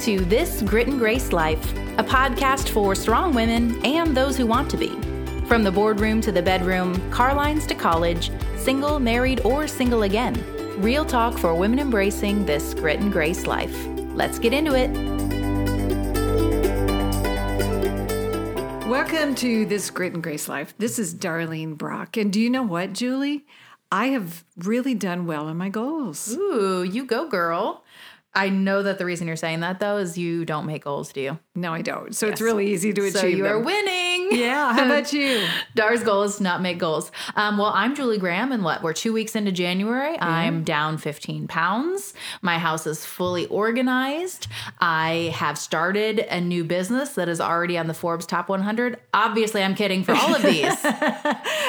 to This Grit and Grace Life, a podcast for strong women and those who want to be. From the boardroom to the bedroom, car lines to college, single, married, or single again. Real talk for women embracing this grit and grace life. Let's get into it. Welcome to this Grit and Grace Life. This is Darlene Brock. And do you know what, Julie? I have really done well in my goals. Ooh, you go, girl. I know that the reason you're saying that though is you don't make goals, do you? No, I don't. So it's really easy to achieve. So you them. are winning. Yeah. How about you? Dar's goal is to not make goals. Um, well, I'm Julie Graham, and what? We're two weeks into January. I'm down 15 pounds. My house is fully organized. I have started a new business that is already on the Forbes Top 100. Obviously, I'm kidding for all of these.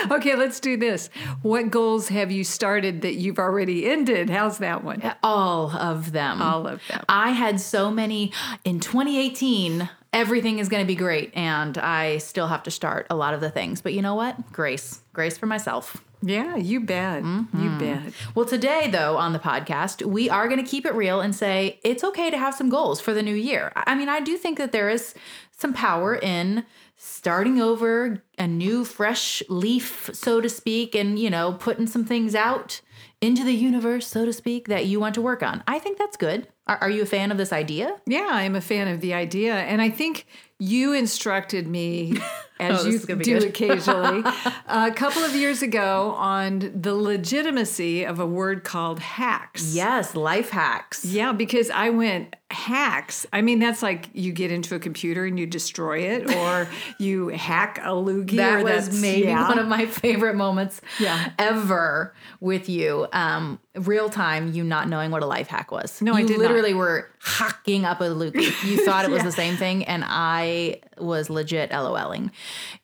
Okay, let's do this. What goals have you started that you've already ended? How's that one? all of them. All of them. I had so many in 2018. Everything is going to be great, and I still have to start a lot of the things. But you know what? Grace, grace for myself. Yeah, you bet. Mm-hmm. You bet. Well, today, though, on the podcast, we are going to keep it real and say it's okay to have some goals for the new year. I mean, I do think that there is some power in starting over a new, fresh leaf, so to speak, and, you know, putting some things out into the universe, so to speak, that you want to work on. I think that's good. Are, are you a fan of this idea? Yeah, I'm a fan of the idea. And I think you instructed me, as Oh, you do occasionally, a couple of years ago on the legitimacy of a word called hacks. Yes, life hacks. Yeah, because I went hacks. I mean, that's like you get into a computer and you destroy it, or you hack a loogie. That was maybe yeah. one of my favorite moments Yeah. ever with you. Um, real time, you not knowing what a life hack was. No, you I did not. literally were hacking up a lookie. You thought it was Yeah. the same thing, and I was legit LOLing.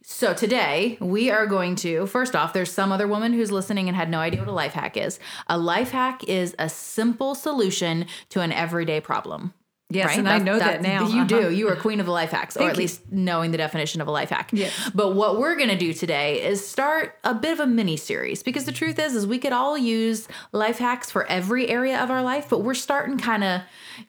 So today we are going to first off, there's some other woman who's listening and had no idea what a life hack is. A life hack is a simple solution to an everyday problem. Yes, and I know that now. You Uh-huh. do. You are queen of the life hacks, or at you. least knowing the definition of a life hack. Yes. But what we're going to do today is start a bit of a mini series because the truth is is we could all use life hacks for every area of our life, but we're starting kind of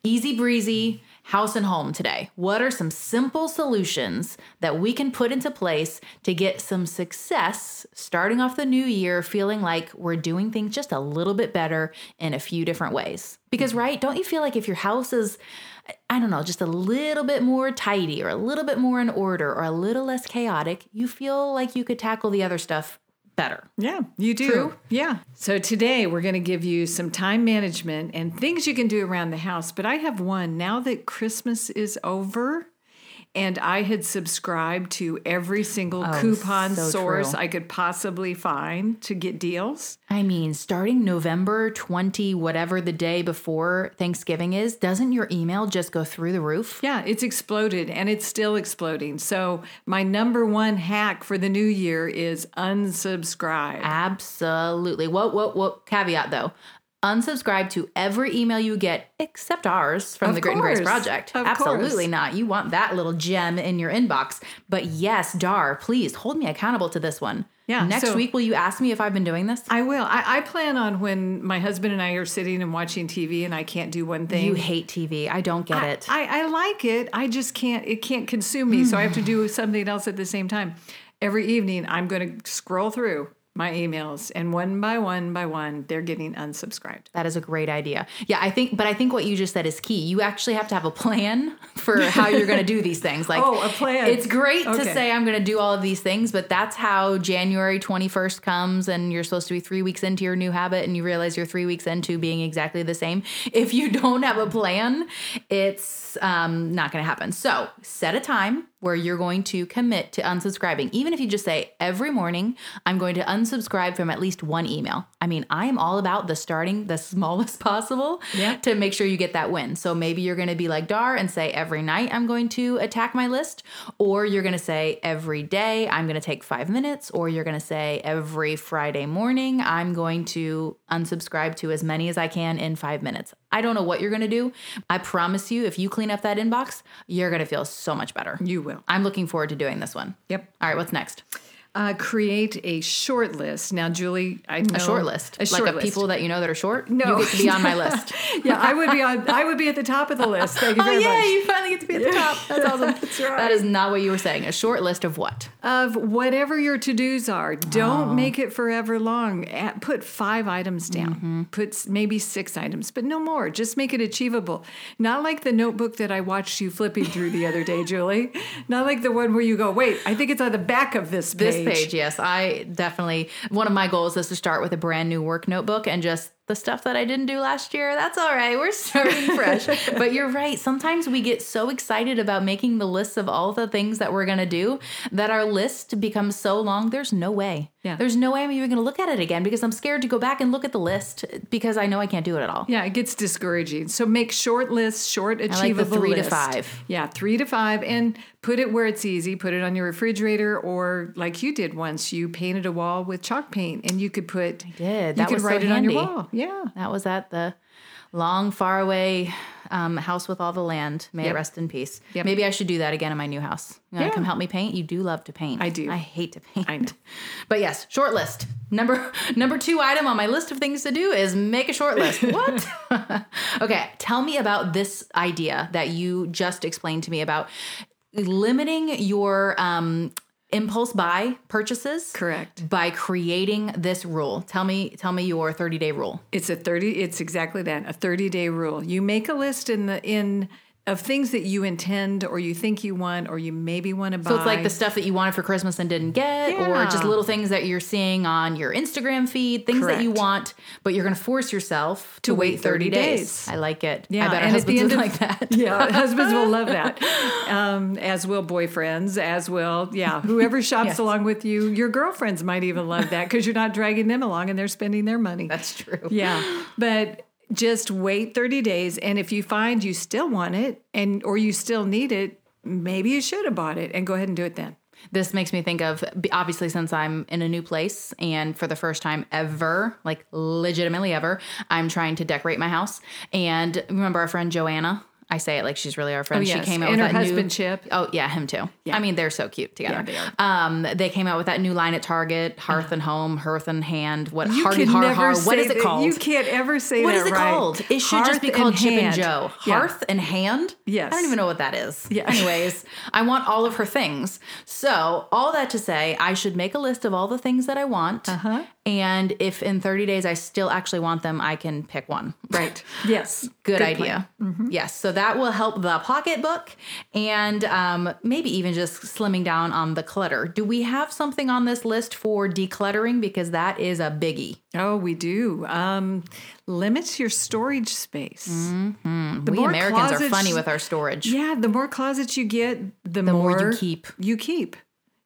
easy breezy house and home today. What are some simple solutions that we can put into place to get some success starting off the new year feeling like we're doing things just a little bit better in a few different ways? Because mm-hmm. right, don't you feel like if your house is I don't know, just a little bit more tidy or a little bit more in order or a little less chaotic, you feel like you could tackle the other stuff better. Yeah, you do. True. Yeah. So today we're going to give you some time management and things you can do around the house. But I have one now that Christmas is over. And I had subscribed to every single oh, coupon Oh, so source true. I could possibly find to get deals. I mean, starting November 20, whatever the day before Thanksgiving is, doesn't your email just go through the roof? Yeah, it's exploded and it's still exploding. So, my number one hack for the new year is unsubscribe. Absolutely. What what what caveat though? Unsubscribe to every email you get except ours from Of the Grit and Grace. Project. Of Absolutely course. not. You want that little gem in your inbox. But yes, Dar, please hold me accountable to this one. Yeah, Next so- week, will you ask me if I've been doing this? I will. I, I plan on when my husband and I are sitting and watching TV and I can't do one thing. You hate TV. I don't get it. I, I like it. I just can't. It can't consume me. so I have to do something else at the same time. Every evening, I'm going to scroll through my emails, and one by one by one, they're getting unsubscribed. That is a great idea. Yeah, I think, but I think what you just said is key. You actually have to have a plan for how you're going to do these things. Like, Oh, a plan. It's great to say I'm going to do all of these things, but that's how January 21st comes, and you're supposed to be three weeks into your new habit, and you realize you're three weeks into being exactly the same. If you don't have a plan, it's um, not going to happen. So set a time where you're going to commit to unsubscribing. Even if you just say every morning, I'm going to unsubscribe from at least one email. I mean, I am all about the starting the smallest possible Yeah. to make sure you get that win. So maybe you're going to be like Dar and say every night I'm going to attack my list, or you're going to say every day I'm going to take five minutes, or you're going to say every Friday morning I'm going to unsubscribe to as many as I can in five minutes. I don't know what you're going to do. I promise you, if you clean up that inbox, you're going to feel so much better. You will. I'm looking forward to doing this one. Yep. All right, what's next? Uh, create a short list. Now, Julie, I know A short list. A short like list. of people that you know that are short. No. You get to be on my list. yeah, I would be on. I would be at the top of the list. Thank you oh very yeah, much. you finally get to be at the top. That's awesome. That's right. That is not what you were saying. A short list of what? of whatever your to dos are. Oh. Don't make it forever long. Put five items down. Mm-hmm. Put maybe six items, but no more. Just make it achievable. Not like the notebook that I watched you flipping through the other day, Julie. Not like the one where you go, wait, I think it's on the back of this page. This page, yes. I definitely, one of my goals is to start with a brand new work notebook and just the stuff that I didn't do last year. That's all right. We're starting fresh. but you're right. Sometimes we get so excited about making the lists of all the things that we're going to do that our list becomes so long. There's no way. Yeah. There's no way I'm even going to look at it again because I'm scared to go back and look at the list because I know I can't do it at all. Yeah, it gets discouraging. So make short lists, short achievable like three to five. Yeah, three to five, and put it where it's easy. Put it on your refrigerator, or like you did once, you painted a wall with chalk paint, and you could put. I did. You That could was so write it on your wall. Yeah. That was at the long, far away um, house with all the land. May Yep. it rest in peace. Yep. Maybe I should do that again in my new house. You want Yeah. come help me paint? You do love to paint. I do. I hate to paint. I know. But yes, short list. Number number two item on my list of things to do is make a short list. What? okay, tell me about this idea that you just explained to me about limiting your um, impulse buy purchases. Correct. By creating this rule. Tell me tell me your 30 day rule. It's a 30 it's exactly that, a 30-day rule. You make a list in the in of things that you intend or you think you want or you maybe want to buy. So it's like the stuff that you wanted for Christmas and didn't get, or just little things that you're seeing on your Instagram feed, things that you want, but you're going to force yourself to, To wait wait 30 30 days. days. I like it. Yeah, I bet and at the husbands end would of- like that. yeah, husbands will love that. Um, as will boyfriends, as will, yeah, whoever shops Yes. along with you. Your girlfriends might even love that because you're not dragging them along and they're spending their money. That's true. yeah, but just wait 30 days. And if you find you still want it and or you still need it, maybe you should have bought it and go ahead and do it then. This makes me think of obviously since I'm in a new place and for the first time ever, like legitimately ever, I'm trying to decorate my house. And remember our friend Joanna? I say it like she's really our friend. Oh, yes. She came out And with her that husband, new, Chip. Oh yeah, him too. I mean, they're so cute together. Yeah, they Um, they came out with that new line at Target, Hearth and Home, Hearth and Hand. What You can Har Har? What is it called? You can't ever say What that is it right. called? It should just be Hearth called Chip and Hand. Joe. Yeah. Hearth and Hand? Yes. I don't even know what that is. Yeah. Anyways, I want all of her things. So, all that to say, I should make a list of all the things that I want. Uh-huh. And if in 30 days I still actually want them, I can pick one. Right. Yes. Good, plan. idea. Mm-hmm. Yes. So that will help the pocketbook and um, maybe even just slimming down on the clutter. Do we have something on this list for decluttering? Because that is a biggie. Oh, we do. Um, limits your storage space. The we more Americans are funny with our storage. Yeah, the more closets you get, the, more more, you keep. You keep.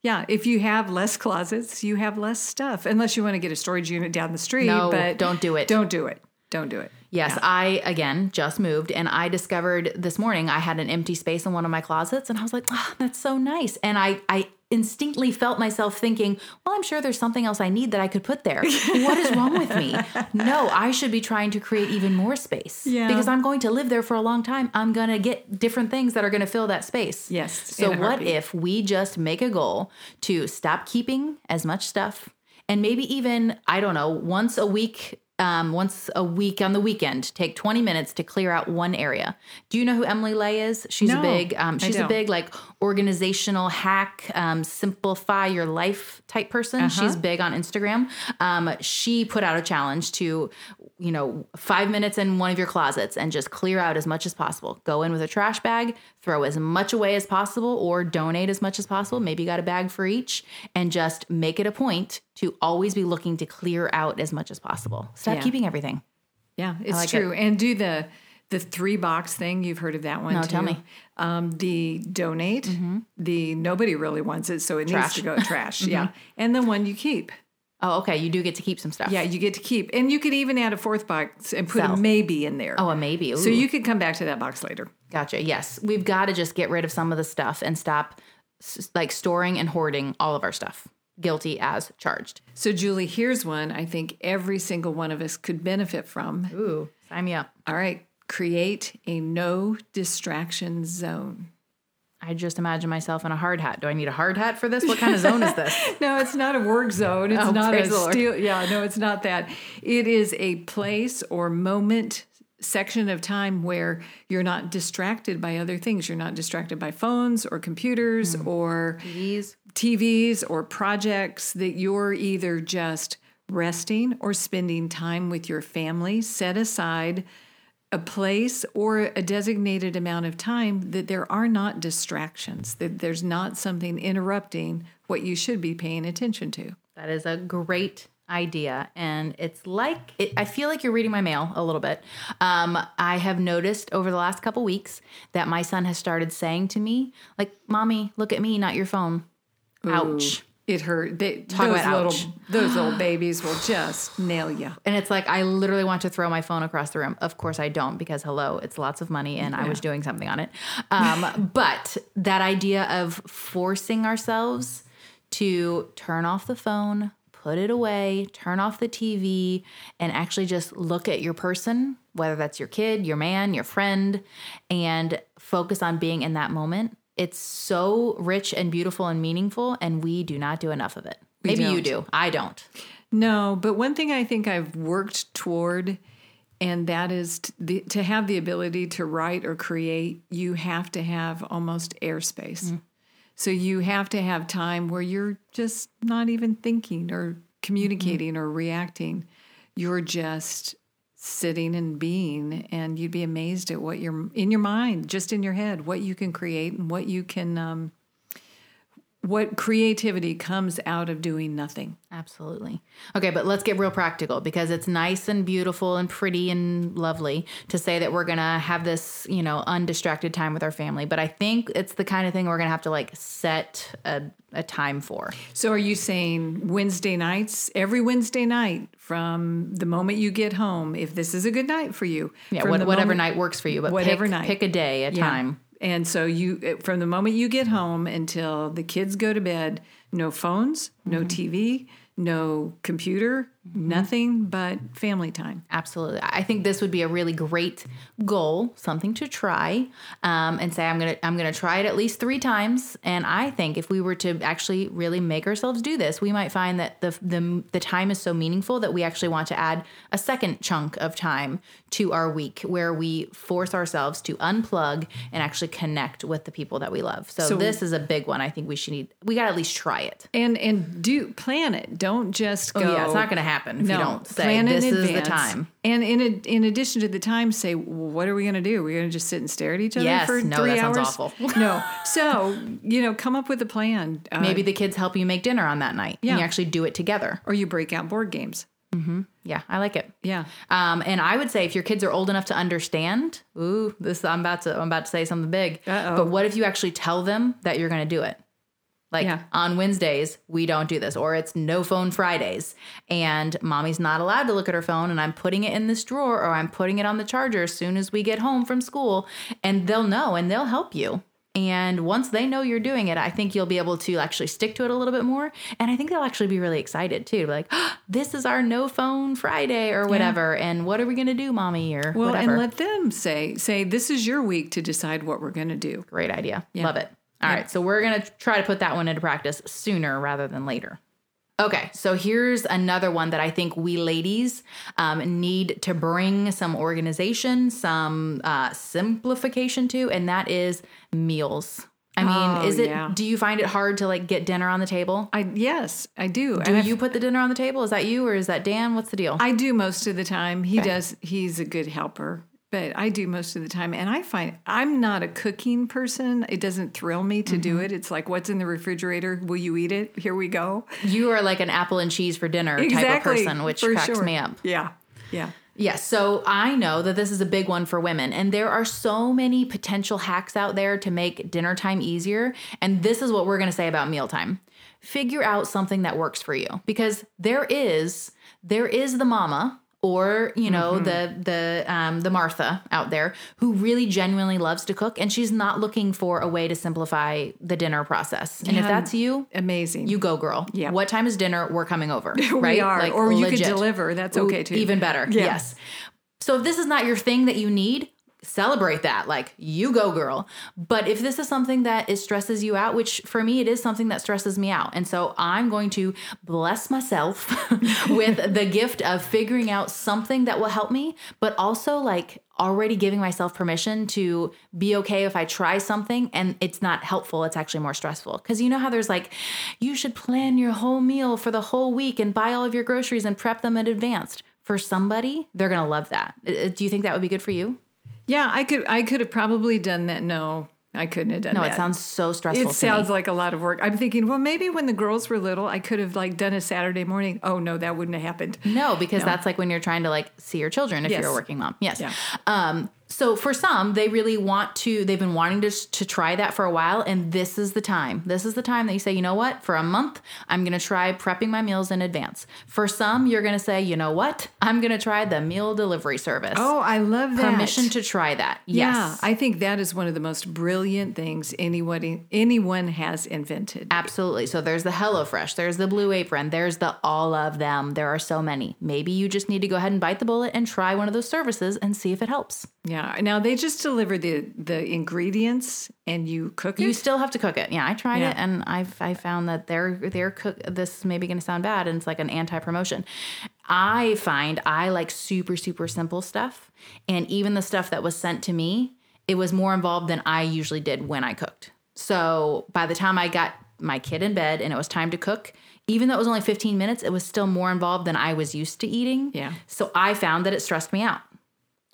Yeah, if you have less closets, you have less stuff. Unless you want to get a storage unit down the street. No, but don't do it. Don't do it. Don't do it. Yes, I again just moved and I discovered this morning I had an empty space in one of my closets and I was like, oh, that's so nice. And I I instinctively felt myself thinking, well, I'm sure there's something else I need that I could put there. what is wrong with me? No, I should be trying to create even more space. Yeah. Because I'm going to live there for a long time. I'm going to get different things that are going to fill that space. Yes, So what heartbeat. if we just make a goal to stop keeping as much stuff and maybe even I don't know once a week um, once a week on the weekend take 20 minutes to clear out one area. Do you know who Emily Ley is? She's a big um, she's a big like organizational hack um, simplify your life type person. Uh-huh. she's big on instagram. Um, she put out a challenge to you know five minutes in one of your closets and just clear out as much as possible. Go in with a trash bag throw as much away as possible or donate as much as possible maybe you got a bag for each and just make it a point to always be looking to clear out as much as possible stop Yeah. keeping everything Yeah, it's like true. And do the the three box thing. You've heard of that one No, too. tell me. Mm-hmm. Um, the donate. The nobody really wants it, so it Trash. needs to go trash. Yeah, and the one you keep. oh okay you do get to keep some stuff Yeah, you get to keep, and you could even add a fourth box and put Sell. a maybe in there. oh a maybe so you could come back to that box later. Gotcha. Yes, we've got to just get rid of some of the stuff and stop like storing and hoarding all of our stuff. Guilty as charged. So Julie, here's one I think every single one of us could benefit from. Ooh, sign me up. All right, create a no distraction zone. I just imagine myself in a hard hat. Do I need a hard hat for this? What kind of zone is this? No, it's not a work zone. It's Oh, not a praise the Lord. steel. Yeah, no, it's not that. It is a place or moment section of time where you're not distracted by other things. You're not distracted by phones or computers Mm. or These. TVs or projects that you're either just resting or spending time with your family. Set aside a place or a designated amount of time that there are not distractions, that there's not something interrupting what you should be paying attention to. That is a great idea. And it's like, it, I feel like you're reading my mail a little bit. Um, I have noticed over the last couple weeks that my son has started saying to me, like, Mommy, look at me, not your phone. Ouch. It hurt. They, Talk those about little ouch. those little babies will just nail you. And it's like, I literally want to throw my phone across the room. Of course, I don't because, hello, it's lots of money and I was doing something on it. Um, but that idea of forcing ourselves to turn off the phone, put it away, turn off the TV, and actually just look at your person, whether that's your kid, your man, your friend, and focus on being in that moment. It's so rich and beautiful and meaningful, and we do not do enough of it. Maybe you don't. do. I don't. No, but one thing I think I've worked toward, and that is t- the, to have the ability to write or create, you have to have almost airspace. Mm. So you have to have time where you're just not even thinking or communicating or reacting. You're just sitting and being, and you'd be amazed at what you're in your mind, just in your head, what you can create and what you can, um, what creativity comes out of doing nothing. Absolutely. Okay, but let's get real practical because it's nice and beautiful and pretty and lovely to say that we're going to have this, you know, undistracted time with our family. But I think it's the kind of thing we're going to have to like set a, a time for. So are you saying Wednesday nights, every Wednesday night from the moment you get home, if this is a good night for you? Yeah, what, whatever moment- night works for you, but whatever pick, night. pick a day, a Yeah. time. And so you from the moment you get home until the kids go to bed, no phones, no Mm-hmm. TV, no computer, nothing but family time. Absolutely. I think this would be a really great goal, something to try, um, and say I'm gonna I'm gonna try it at least three times. And I think if we were to actually really make ourselves do this, we might find that the the the time is so meaningful that we actually want to add a second chunk of time to our week where we force ourselves to unplug and actually connect with the people that we love. So, So- this is a big one. I think we should need. We got to at least try it. And and do plan it. Don't just go. Oh yeah, it's not going to happen if no, you don't say plan this in is the advance. time. And in a, in addition to the time, say, well, what are we going to do? We're going to just sit and stare at each other Yes, for no, three that sounds hours. awful. no, so you know, come up with a plan. Uh, Maybe the kids help you make dinner on that night. Yeah. And you actually do it together. or you break out board games. Yeah, I like it. Yeah, Um, and I would say if your kids are old enough to understand, ooh, this I'm about to I'm about to say something big. Uh-oh. But what if you actually tell them that you're going to do it? Like Yeah. on Wednesdays, we don't do this, or it's no phone Fridays, and mommy's not allowed to look at her phone, and I'm putting it in this drawer, or I'm putting it on the charger as soon as we get home from school, and they'll know and they'll help you. And once they know you're doing it, I think you'll be able to actually stick to it a little bit more. And I think they'll actually be really excited too. Like, this is our no phone Friday or whatever. And what are we going to do, mommy? Or well, whatever. and let them say say this is your week to decide what we're going to do. Great idea. Love it. All right. So we're going to try to put that one into practice sooner rather than later. Okay. So here's another one that I think we ladies um, need to bring some organization, some uh, simplification to, and that is meals. I mean, Oh, is it, yeah. do you find it hard to like get dinner on the table? I yes, I do. Do And I've- you put the dinner on the table? Is that you or is that Dan? What's the deal? I do most of the time. He does. He's a good helper, but I do most of the time. And I find I'm not a cooking person. It doesn't thrill me to Mm-hmm. do it. It's like, what's in the refrigerator? Will you eat it? Here we go. you are like an apple and cheese for dinner type of person, which cracks sure. me up. Yeah, yeah. Yes, so I know that this is a big one for women, and there are so many potential hacks out there to make dinner time easier. And this is what we're gonna say about mealtime. Figure out something that works for you because there is there is the mama or you know the the um, the Martha out there who really genuinely loves to cook, and she's not looking for a way to simplify the dinner process. And if that's you, Amazing. you go, girl. Yeah. What time is dinner? We're coming over. we right? are, Like, or you could deliver. That's okay too. Even better. Yeah. Yes. So if this is not your thing that you need, celebrate that. Like, you go, girl. But if this is something that is stresses you out, which for me, it is something that stresses me out. And so I'm going to bless myself with the gift of figuring out something that will help me, but also like already giving myself permission to be okay if I try something and it's not helpful, it's actually more stressful. Because you know how there's like, you should plan your whole meal for the whole week and buy all of your groceries and prep them in advance. For somebody, they're gonna love that. Uh, Do you think that would be good for you? Yeah, I could I could have probably done that. No, I couldn't have done No, that. No, it sounds so stressful. It sounds me. like a lot of work. I'm thinking, well, maybe when the girls were little, I could have like done a Saturday morning. Oh no, that wouldn't have happened. No, because that's like when you're trying to like see your children if Yes. you're a working mom. Yes. Yeah. Um, so for some, they really want to, they've been wanting to, to try that for a while. And this is the time. This is the time that you say, you know what? For a month, I'm going to try prepping my meals in advance. For some, you're going to say, you know what? I'm going to try the meal delivery service. Oh, I love that. Permission to try that. Yeah, I think that is one of the most brilliant things anyone anyone has invented. Absolutely. So there's the HelloFresh, there's the Blue Apron, there's the all of them. There are so many. Maybe you just need to go ahead and bite the bullet and try one of those services and see if it helps. Yeah. Now they just deliver the the ingredients and you cook it. You still have to cook it. Yeah, I tried Yeah. it and I've I found that they're they're cook this may be gonna sound bad and it's like an anti-promotion. I find I like super, super simple stuff. And even the stuff that was sent to me, it was more involved than I usually did when I cooked. So by the time I got my kid in bed and it was time to cook, even though it was only 15 minutes, it was still more involved than I was used to eating. Yeah. So I found that it stressed me out.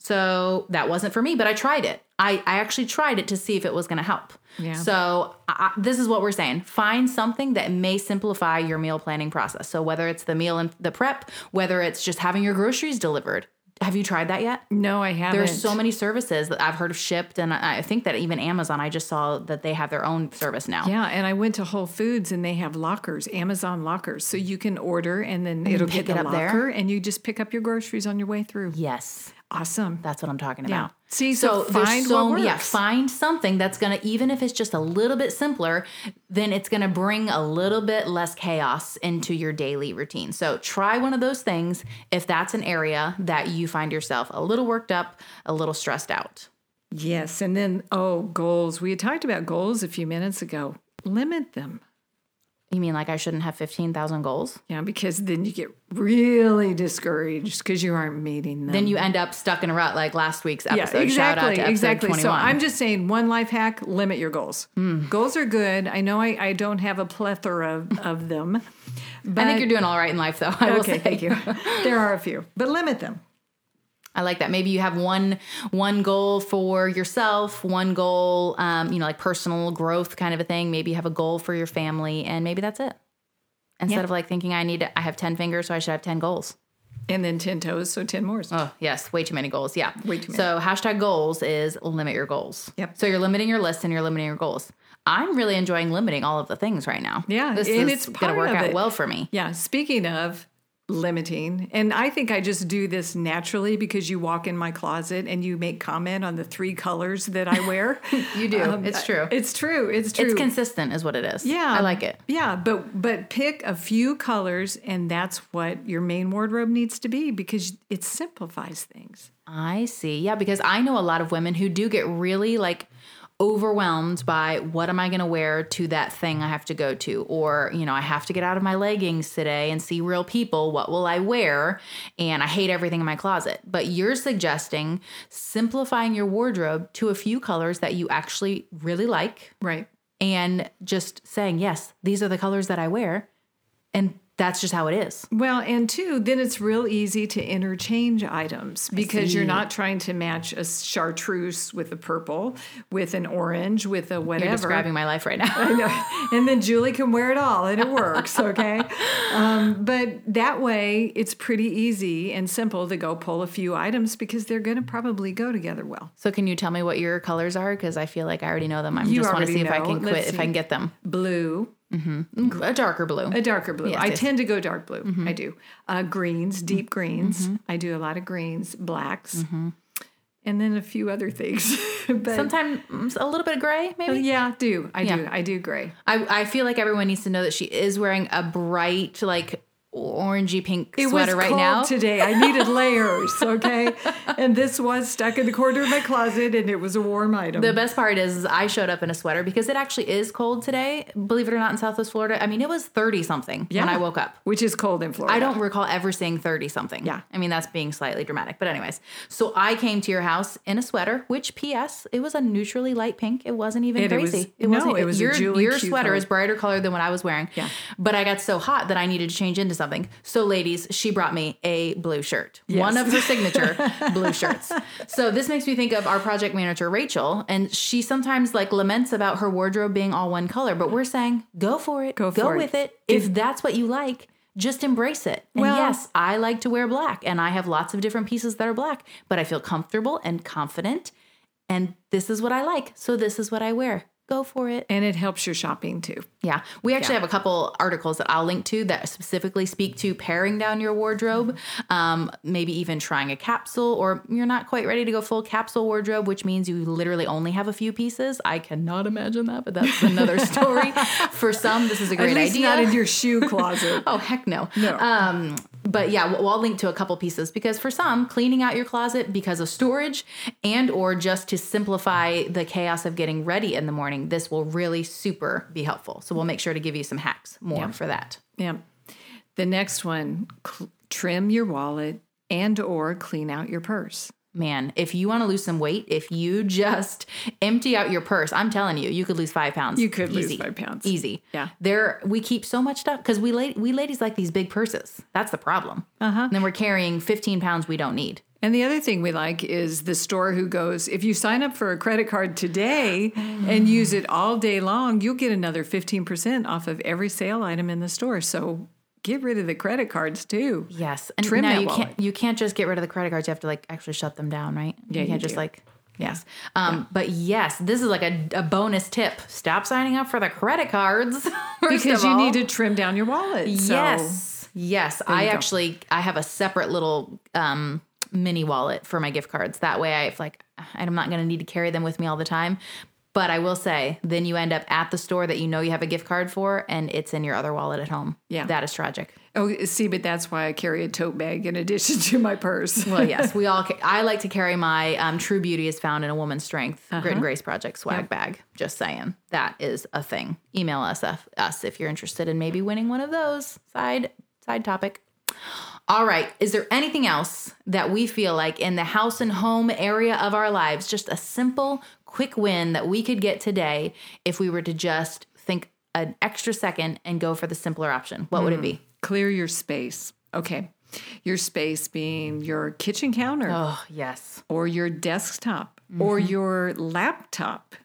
So that wasn't for me, but I tried it. I, I actually tried it to see if it was going to help. Yeah. So I, this is what we're saying: find something that may simplify your meal planning process. So whether it's the meal and the prep, whether it's just having your groceries delivered. Have you tried that yet? no, I haven't. There's so many services that I've heard of Shipt, and I I think that even Amazon. I just saw that they have their own service now. Yeah, and I went to Whole Foods and they have lockers, Amazon lockers, so you can order and then it'll pick get it the up there? and you just pick up your groceries on your way through. Yes, Awesome. that's what I'm talking Yeah. about. See, so there's find so yeah, find something that's gonna even if it's just a little bit simpler, then it's gonna bring a little bit less chaos into your daily routine. So try one of those things if that's an area that you find yourself a little worked up, a little stressed out. Yes, and then oh, goals. We had talked about goals a few minutes ago. Limit them. You mean like I shouldn't have fifteen thousand goals? Yeah, because then you get really discouraged because you aren't meeting them. Then you end up stuck in a rut like last week's episode. Yeah, exactly, Shout out to episode exactly. 21. So I'm just saying, one life hack: limit your goals. Hmm. Goals are good. I know I, I don't have a plethora of, of them, but I think you're doing all right in life though. I will okay. say. Thank you. there are a few, but limit them. I like that. Maybe you have one one goal for yourself, one goal, um, you know, like personal growth kind of a thing. Maybe you have a goal for your family, and maybe that's it. Instead Yeah. of like thinking I need, to, I have ten fingers, so I should have ten goals. And then ten toes, so ten more. Oh yes, way too many goals. Yeah, Way too many. So hashtag goals is limit your goals. Yep. So you're limiting your list and you're limiting your goals. I'm really enjoying limiting all of the things right now. Yeah, this and is it's gonna work out it. well for me. Yeah. Speaking of limiting, and I think I just do this naturally because you walk in my closet and you make comment on the three colors that I wear. You do. Um, it's true. It's true. It's true. It's consistent, is what it is. Yeah, I like it. Yeah, but but pick a few colors, and that's what your main wardrobe needs to be because it simplifies things. I see. Yeah, because I know a lot of women who do get really like overwhelmed by what am I going to wear to that thing I have to go to? Or you know I have to get out of my leggings today and see real people what will I wear? And I hate everything in my closet. But you're suggesting simplifying your wardrobe to a few colors that you actually really like Right. and just saying yes these are the colors that I wear and that's just how it is Well, and two, then it's real easy to interchange items because you're not trying to match a chartreuse with a purple, with an orange, with a whatever. you're describing my life right now I know. And then Julie can wear it all and it works, okay? um, but that way, it's pretty easy and simple to go pull a few items because they're going to probably go together well. So can you tell me what your colors are? Because I feel like I already know them. I just want to see if I can quit, if. I can get them. Blue, Mm-hmm. A darker blue. a darker blue. Yes, I yes. tend to go dark blue. Mm-hmm. I do. Uh, greens, deep mm-hmm. greens. I do a lot of greens, blacks, and then a few other things. but Sometimes mm, a little bit of gray, maybe. Uh, yeah, do I do I do gray. I, I feel like everyone needs to know that she is wearing a bright, like orangey pink It sweater was right cold now. today. I needed layers, okay? and this was stuck in the corner of my closet and it was a warm item. The best part is, I showed up in a sweater because it actually is cold today. Believe it or not, in Southwest Florida. I mean, it was 30 something when I woke up. Which is cold in Florida. I don't recall ever seeing 30 something. Yeah. I mean, that's being slightly dramatic. But, anyways, so I came to your house in a sweater, which, P.S., it was a neutrally light pink. It wasn't even It- it was- crazy. it no, wasn't. it was your, your sweater color. is brighter color than what I was wearing. Yeah. But I got so hot that I needed to change into something. So, ladies, she brought me a blue shirt, Yes. one of her signature blue shirts. So, this makes me think of our project manager, Rachel, and she sometimes like laments about her wardrobe being all one color, but we're saying, go for it. Go go for it. with it. If that's what you like, just embrace it. And Well- yes, I like to wear black and I have lots of different pieces that are black, but I feel comfortable and confident. And this is what I like. So this is what I wear. Go for it. And it helps your shopping too. Yeah. We actually have a couple articles that I'll link to that specifically speak to paring down your wardrobe, um, maybe even trying a capsule, or you're not quite ready to go full capsule wardrobe, which means you literally only have a few pieces. I cannot imagine that, but that's another story. For some, this is a great At least idea. not in your shoe closet. Oh heck no. No. Um, but yeah, we'll, I'll link to a couple pieces because for some, cleaning out your closet because of storage and or just to simplify the chaos of getting ready in the morning, this will really super be helpful. So we'll make sure to give you some hacks more for that. yeah. The next one, cl- trim your wallet and or clean out your purse. Man, if you want to lose some weight, if you just empty out your purse, I'm telling you, you could lose five pounds. You could lose five pounds. Easy. Yeah. There, we keep so much stuff because we la- we ladies like these big purses. That's the problem. Uh huh. And then we're carrying 15 pounds we don't need. And the other thing we like is the store who goes, if you sign up for a credit card today and use it all day long, you'll get another 15% off of every sale item in the store. So get rid of the credit cards too. Yes, and Trim now you wallet. can't you can't just get rid of the credit cards. You have to like actually shut them down, right? Yeah, you you can't just like yes. Um, but yes, this is like a, a bonus tip. Stop signing up for the credit cards Because you all. need to trim down your wallet. So Yes, yes. I go. actually I have a separate little um, mini wallet for my gift cards. That way, I if like I'm not going to need to carry them with me all the time. But I will say, then you end up at the store that you know you have a gift card for, and it's in your other wallet at home. Yeah. that is tragic. Oh, see, but that's why I carry a tote bag in addition to my purse. Well, yes, we all. Ca- I like to carry my um, True Beauty is found in a woman's strength Uh-huh. Grit and Grace Project swag bag. Just saying, that is a thing. Email us if, us if you're interested in maybe winning one of those. Side side topic. All right. Is there anything else that we feel like in the house and home area of our lives, just a simple, quick win that we could get today if we were to just think an extra second and go for the simpler option? What would it be? Clear your space. Okay. Your space being your kitchen counter Oh, yes. or your desktop or Mm-hmm. your laptop.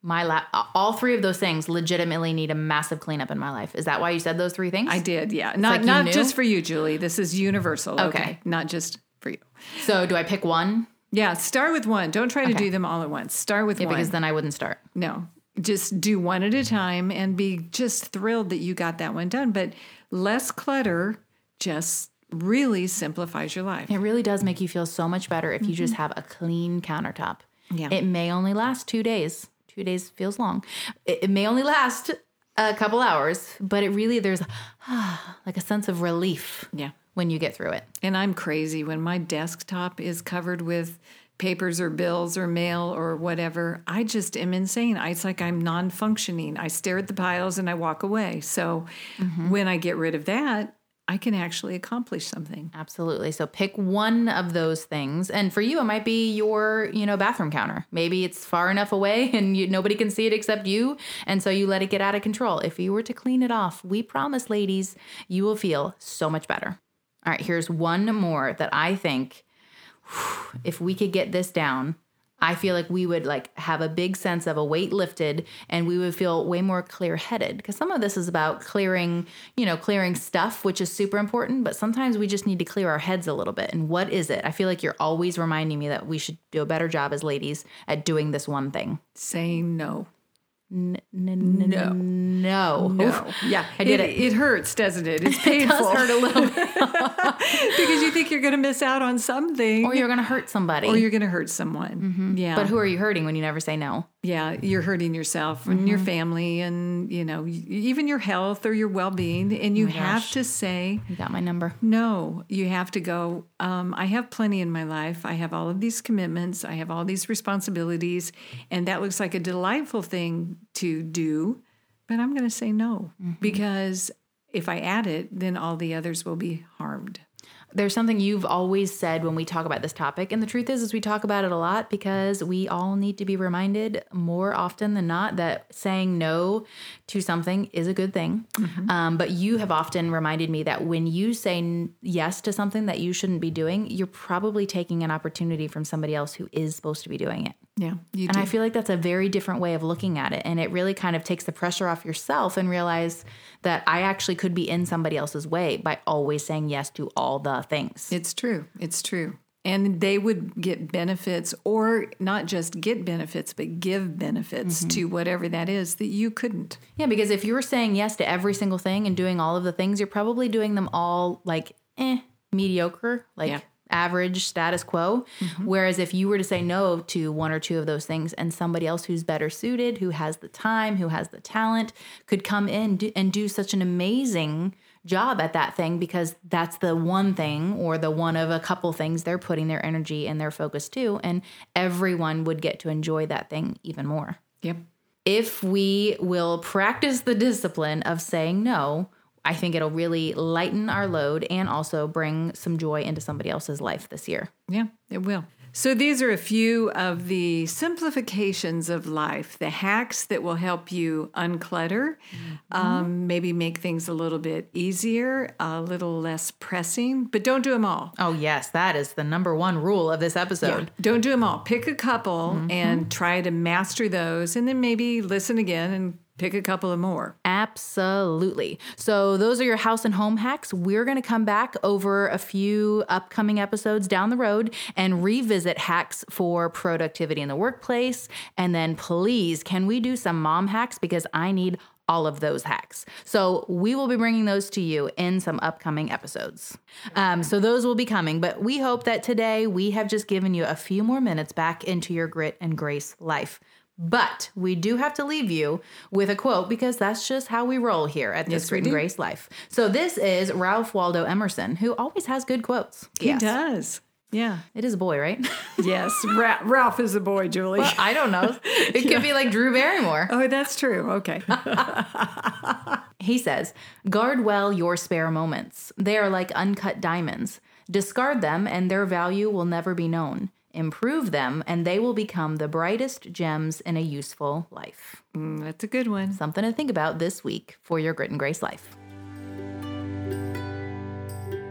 My lap, all three of those things legitimately need a massive cleanup in my life. Is that why you said those three things? I did, yeah. Not like not knew? just for you, Julie. This is universal. Okay. Okay. Not just for you. so do I pick one? Yeah, start with one. Don't try to Okay. do them all at once. Start with Yeah, one. because then I wouldn't start. no. Just do one at a time and be just thrilled that you got that one done. But less clutter just really simplifies your life. It really does make you feel so much better if you just mm-hmm. have a clean countertop. Yeah. It may only last two days. Two days feels long. It, it may only last a couple hours, but it really there's like a sense of relief Yeah. When you get through it. And I'm crazy when my desktop is covered with papers or bills or mail or whatever. I just am insane. I, it's like I'm non functioning. I stare at the piles and I walk away. So mm-hmm. when I get rid of that, I can actually accomplish something. Absolutely. So pick one of those things, and for you, it might be your, you know, bathroom counter. Maybe it's far enough away, and you, nobody can see it except you, and so you let it get out of control. If you were to clean it off, we promise, ladies, you will feel so much better. All right, here's one more that I think, whew, if we could get this down, I feel like we would like have a big sense of a weight lifted and we would feel way more clear-headed because some of this is about clearing, you know, clearing stuff, which is super important, but sometimes we just need to clear our heads a little bit. And what is it? I feel like you're always reminding me that we should do a better job as ladies at doing this one thing. Saying no. N- n- No. No. No. Yeah. I did it. it. It hurts, doesn't it? It's It painful. does hurt a little bit. because you think you're going to miss out on something or you're going to hurt somebody. or you're going to hurt someone. Mm-hmm. Yeah. but who are you hurting when you never say no? Yeah, you're mm-hmm. hurting yourself and your mm-hmm. family and, you know, even your health or your well being. Mm-hmm. And you oh have to say, You got my number. no, you have to go. Um, I have plenty in my life. I have all of these commitments. I have all these responsibilities. And that looks like a delightful thing to do. But I'm going to say no because if I add it, then all the others will be harmed. There's something you've always said when we talk about this topic, and the truth is, is we talk about it a lot because we all need to be reminded more often than not that saying no to something is a good thing. Um, but you have often reminded me that when you say n- yes to something that you shouldn't be doing, you're probably taking an opportunity from somebody else who is supposed to be doing it. Yeah, And do. I feel like that's a very different way of looking at it. And it really kind of takes the pressure off yourself and realize that I actually could be in somebody else's way by always saying yes to all the things. It's true. It's true. And they would get benefits, or not just get benefits, but give benefits to whatever that is that you couldn't. Yeah, because if you were saying yes to every single thing and doing all of the things, you're probably doing them all like eh, mediocre, like Yeah. Average status quo. Mm-hmm. Whereas if you were to say no to one or two of those things and somebody else who's better suited, who has the time, who has the talent, could come in do, and do such an amazing job at that thing because that's the one thing or the one of a couple things they're putting their energy and their focus to and everyone would get to enjoy that thing even more Yep. if we will practice the discipline of saying no, I think it'll really lighten our load and also bring some joy into somebody else's life this year. Yeah, it will. So, these are a few of the simplifications of life, the hacks that will help you unclutter, um, maybe make things a little bit easier, a little less pressing, but don't do them all. Oh, yes, that is the number one rule of this episode. Don't do them all. Pick a couple and try to master those, and then maybe listen again and pick a couple of more. Absolutely. So, those are your house and home hacks. We're going to come back over a few upcoming episodes down the road and revisit hacks for productivity in the workplace. And then, please, can we do some mom hacks? Because I need all of those hacks. So, we will be bringing those to you in some upcoming episodes. Um, so, those will be coming. But we hope that today we have just given you a few more minutes back into your grit and grace life. But we do have to leave you with a quote because that's just how we roll here at this Yes, and. Grace Life. So this is Ralph Waldo Emerson, who always has good quotes. He does. Yeah. It is a boy, right? Yes. Ra- Ralph is a boy, Julie. Well, I don't know. It could be like Drew Barrymore. oh, that's true. Okay. He says, Guard well your spare moments. They are like uncut diamonds. Discard them, and their value will never be known. Improve them, and they will become the brightest gems in a useful life. Mm, that's a good one. Something to think about this week for your Grit and Grace life.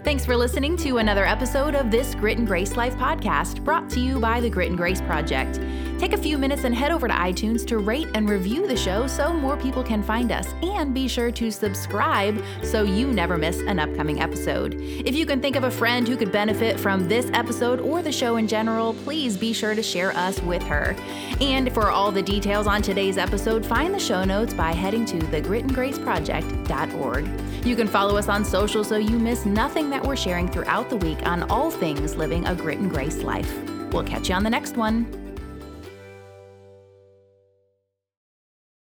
Thanks for listening to another episode of this Grit and Grace Life podcast brought to you by the Grit and Grace Project. Take a few minutes and head over to iTunes to rate and review the show so more people can find us. And be sure to subscribe so you never miss an upcoming episode. If you can think of a friend who could benefit from this episode or the show in general, please be sure to share us with her. And for all the details on today's episode, find the show notes by heading to thegritandgraceproject.org. You can follow us on social so you miss nothing that we're sharing throughout the week on all things living a grit and grace life. We'll catch you on the next one.